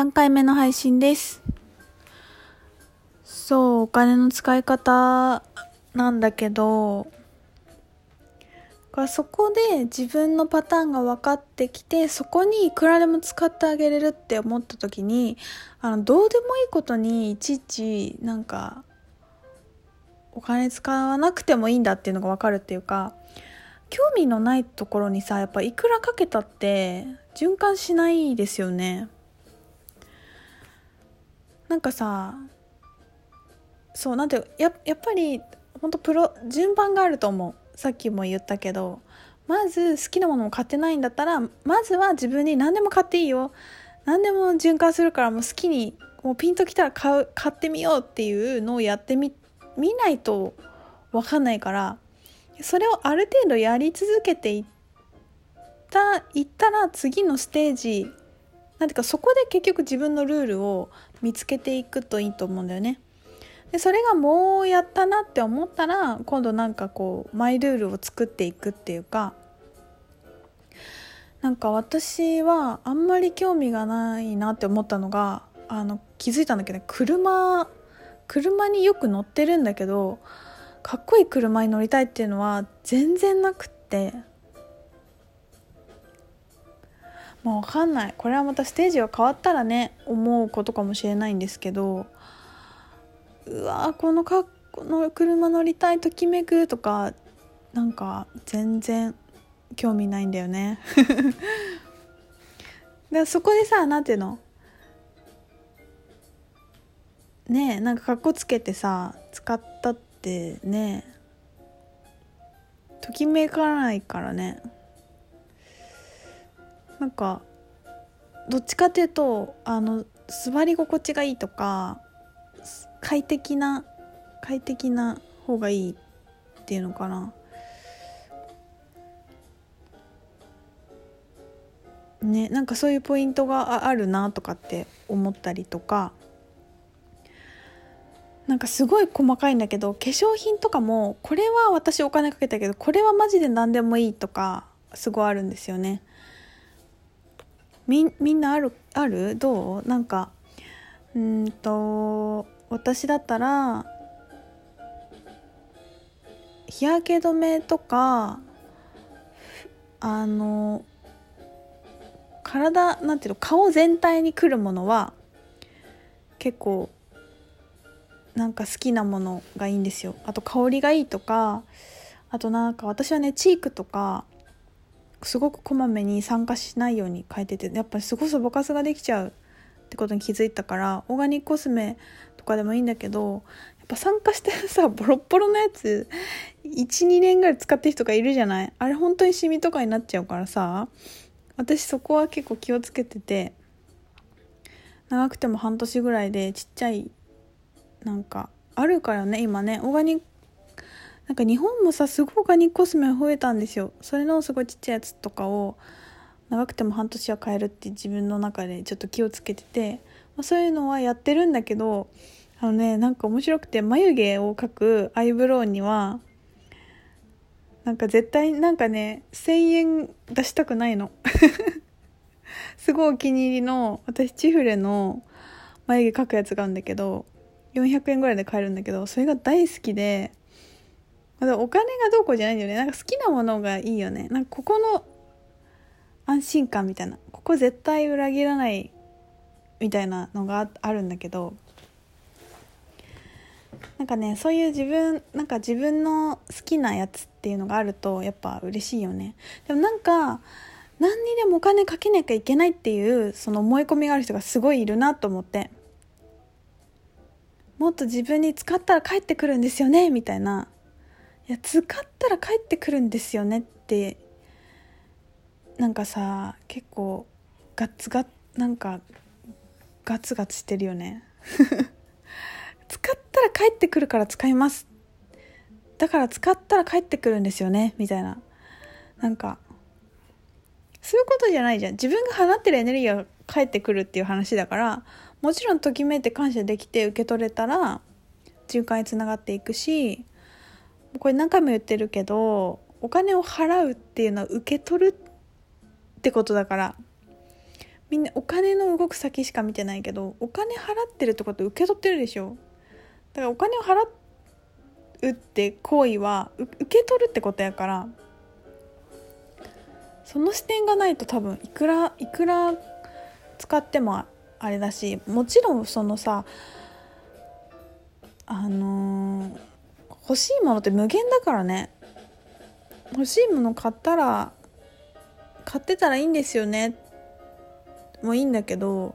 3回目の配信です。そう、お金の使い方なんだけど、そこで自分のパターンが分かってきて、そこにいくらでも使ってあげれるって思った時に、あの、どうでもいいことにいちいち、なんか、お金使わなくてもいいんだっていうのが分かるっていうか、興味のないところにさ、やっぱいくらかけたって循環しないですよね。なんかさ、そう、なんて、ややっぱり、本当プロ、順番があると思う。さっきも言ったけど、まず好きなものも買ってないんだったら、まずは自分に何でも買っていいよ。何でも循環するからもう好きに、もうピンときたら買う、買ってみようっていうのをやってみ、見ないとわかんないから、それをある程度やり続けていった、いったら次のステージ、なんていうかそこで結局自分のルールを見つけていくといいと思うんだよね。でそれがもうやったなって思ったら今度なんかこうマイルールを作っていくっていうかなんか私はあんまり興味がないなって思ったのがあの気づいたんだけど車車によく乗ってるんだけどかっこいい車に乗りたいっていうのは全然なくってまあわかんない。これはまたステージが変わったらね思うことかもしれないんですけどうわこのかこの車乗りたいときめくとかなんか全然興味ないんだよね。でそこでさなんていうの？ねえなんかかっこつけてさ使ったってねときめかないからね。なんかどっちかっていうとあの座り心地がいいとか快適な快適な方がいいっていうのかな。ねなんかそういうポイントがあるなとかって思ったりとか。なんかすごい細かいんだけど化粧品とかもこれは私お金かけたけどこれはマジで何でもいいとかすごいあるんですよね。みみんなあるある？どう？なんかうんと私だったら日焼け止めとかあの体なんていうの顔全体にくるものは結構なんか好きなものがいいんですよ。あと香りがいいとかあとなんか私はねチークとかすごくこまめに酸化しないように変えててやっぱりすごいぼかすができちゃうってことに気づいたからオーガニックコスメとかでもいいんだけどやっぱ酸化してるさ ボロッボロのやつ12年ぐらい使ってる人がいるじゃない？あれ本当にシミとかになっちゃうからさ私そこは結構気をつけてて長くても半年ぐらいでちっちゃいなんかあるからね今ね。オーガニックなんか日本もさすごいオーガニコスメ増えたんですよ。それのすごいちっちゃいやつとかを長くても半年は買えるって自分の中でちょっと気をつけてて、まあ、そういうのはやってるんだけどあのねなんか面白くて眉毛を描くアイブロウにはなんか絶対なんかね1,000円出したくないの。すごいお気に入りの私チフレの眉毛描くやつがあるんだけど400円ぐらいで買えるんだけどそれが大好きでお金がどうこうじゃないんだよね。なんか好きなものがいいよね。なんかここの安心感みたいな。ここ絶対裏切らないみたいなのがあるんだけど。なんかねそういう自分なんか自分の好きなやつっていうのがあるとやっぱ嬉しいよね。でもなんか何にでもお金かけなきゃいけないっていうその思い込みがある人がすごいいるなと思って。もっと自分に使ったら帰ってくるんですよねみたいな。いや使ったら帰ってくるんですよねってなんかさ結構ガッツガなんかガツガツしてるよね。使ったら帰ってくるから使います。だから使ったら帰ってくるんですよねみたいな。なんかそういうことじゃないじゃん。自分が放ってるエネルギーが返ってくるっていう話だからもちろんときめいて感謝できて受け取れたら循環につながっていくしこれ何回も言ってるけどお金を払うっていうのは受け取るってことだから。みんなお金の動く先しか見てないけどお金払ってるってこと受け取ってるでしょ。だからお金を払うって行為は受け取るってことやから。その視点がないと多分いくらいくら使ってもあれだしもちろんそのさあのー、欲しいものって無限だからね。欲しいもの買ったら買ってたらいいんですよね。もういいんだけど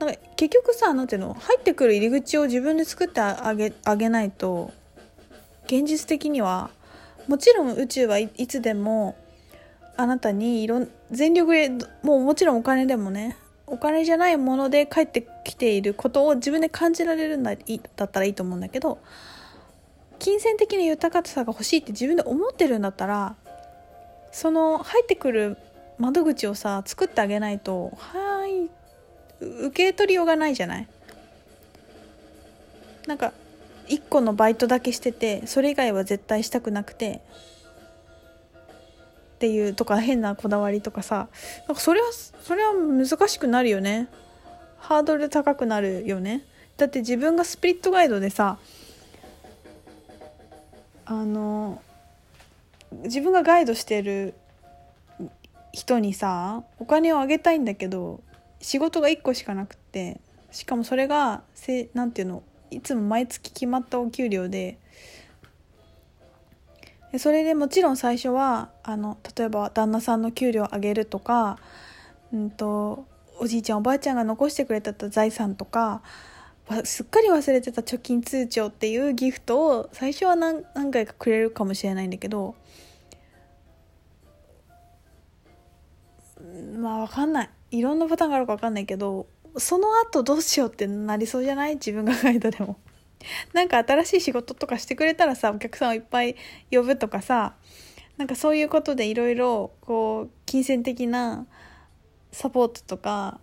なんか結局さ何ていうの入ってくる入り口を自分で作ってあげあげないと現実的にはもちろん宇宙はいつでもあなたにいろん全力でもうもちろんお金でもねお金じゃないもので帰ってきていることを自分で感じられるんだだったらいいと思うんだけど金銭的な豊かさが欲しいって自分で思ってるんだったらその入ってくる窓口をさ作ってあげないとはい受け取りようがないじゃない？なんか1個のバイトだけしててそれ以外は絶対したくなくてっていうとか変なこだわりとかさなんかそれはそれは難しくなるよね。ハードル高くなるよね。だって自分がスピリットガイドでさあの自分がガイドしてる人にさお金をあげたいんだけど仕事が1個しかなくってしかもそれが何て言うのいつも毎月決まったお給料ででそれでもちろん最初はあの例えば旦那さんの給料を上げるとか、うんと、おじいちゃんおばあちゃんが残してくれた財産とかすっかり忘れてた貯金通帳っていうギフトを最初は何何回かくれるかもしれないんだけどまあ分かんないいろんなパターンがあるか分かんないけどその後どうしようってなりそうじゃない？自分が書いたでも。なんか新しい仕事とかしてくれたらさお客さんをいっぱい呼ぶとかさなんかそういうことでいろいろこう金銭的なサポートとか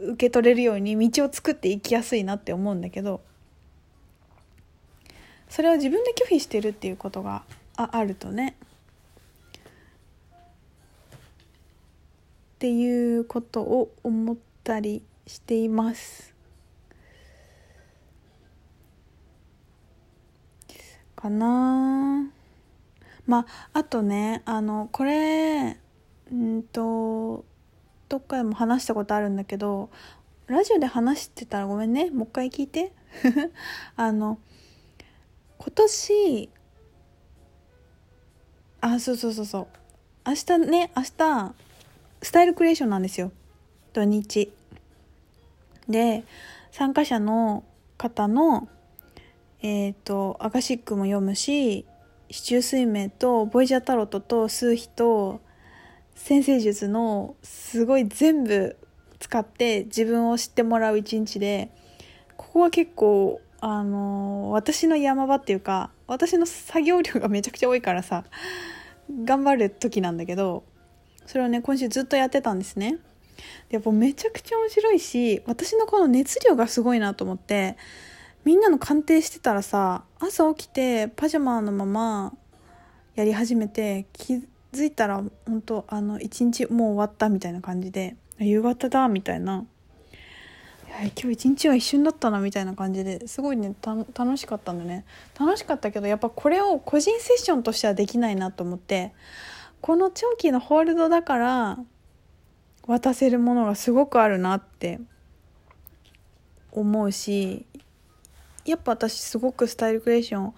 受け取れるように道を作っていきやすいなって思うんだけどそれを自分で拒否してるっていうことがああるとねっていうことを思ったりしています。かなまああとねあのこれうんとどっかでも話したことあるんだけどラジオで話してたらごめんね。もう一回聞いて。あの今年あそうそうそうそう。明日ね明日スタイルクリエーションなんですよ。土日。で参加者の方のえっ、ー、とアカシックも読むし四柱推命とボイジャータロットと数秘と先生術のすごい全部使って自分を知ってもらう一日でここは結構あの、私の山場っていうか私の作業量がめちゃくちゃ多いからさ頑張る時なんだけどそれをね今週ずっとやってたんですね。でやっぱめちゃくちゃ面白いし私のこの熱量がすごいなと思ってみんなの鑑定してたらさ朝起きてパジャマのままやり始めて気づいたら本当あの一日もう終わったみたいな感じで夕方だみたいな。今日一日は一瞬だったなみたいな感じですごいね楽しかったんだね。楽しかったけどやっぱこれを個人セッションとしてはできないなと思ってこの長期のホールドだから渡せるものがすごくあるなって思うしやっぱ私すごくスタイルクリエーション好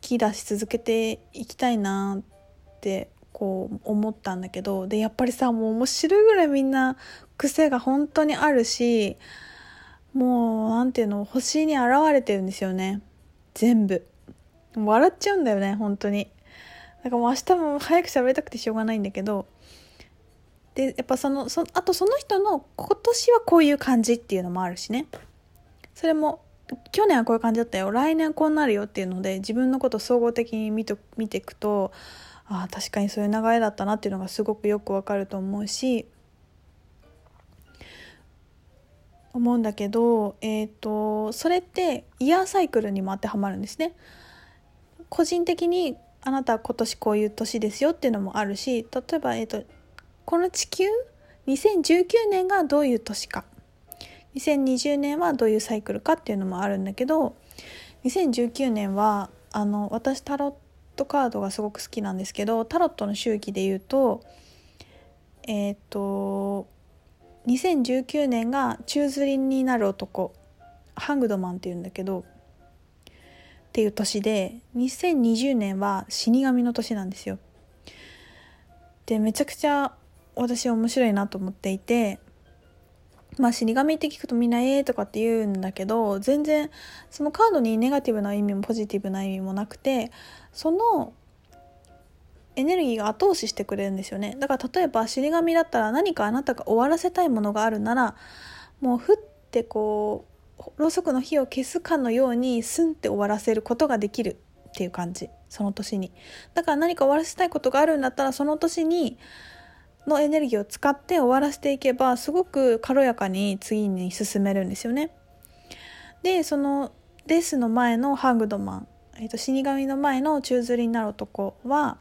きだし続けていきたいなってってこう思ったんだけどでやっぱりさもう面白いぐらいみんな癖が本当にあるしもう何ていうの星に現れてるんですよね。全部。笑っちゃうんだよね本当に。だからもう明日も早く喋りたくてしょうがないんだけど。でやっぱそのそあとその人の今年はこういう感じっていうのもあるしね。それも去年はこういう感じだったよ。来年はこうなるよっていうので自分のことを総合的に見と見ていくとああ確かにそういう流れだったなっていうのがすごくよくわかると思うし思うんだけど、えーと、それってイヤーサイクルにも当てはまるんですね。個人的にあなたは今年こういう年ですよっていうのもあるし例えば、えーと、この地球2019年がどういう年か2020年はどういうサイクルかっていうのもあるんだけど2019年はあの私タロットカードがすごく好きなんですけどタロットの周期で言うとえっ、ー、と2019年が宙吊りになる男ハングドマンっていうんだけどっていう年で2020年は死神の年なんですよ。でめちゃくちゃ私面白いなと思っていてまあ死神って聞くとみんな「えー」とかって言うんだけど全然そのカードにネガティブな意味もポジティブな意味もなくてそのエネルギーが後押ししてくれるんですよね。だから例えば死神だったら何かあなたが終わらせたいものがあるならもうふってこうろうそくの火を消すかのようにスンって終わらせることができるっていう感じ。その年に。だから何か終わらせたいことがあるんだったらその年にのエネルギーを使って終わらせていけばすごく軽やかに次に進めるんですよね。でそのデスの前のハングドマン、えー、と死神の前の宙吊りになる男は、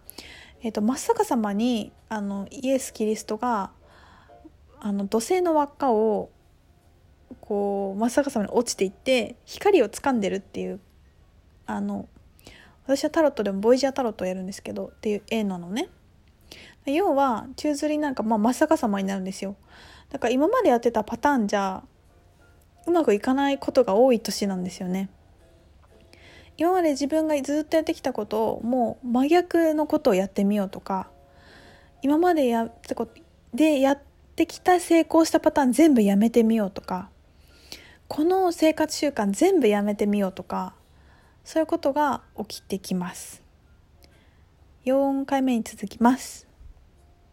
えー、と真っ逆さまにあのイエス・キリストがあの土星の輪っかをこう真っ逆さまに落ちていって光を掴んでるっていうあの私はタロットでもボイジャータロットをやるんですけどっていう絵なのね。要は宙吊りなんかまあ真っ逆さまになるんですよ。だから今までやってたパターンじゃうまくいかないことが多い年なんですよね。今まで自分がずっとやってきたことをもう真逆のことをやってみようとか今までやったこでやってきた成功したパターン全部やめてみようとかこの生活習慣全部やめてみようとかそういうことが起きてきます。4回目に続きます。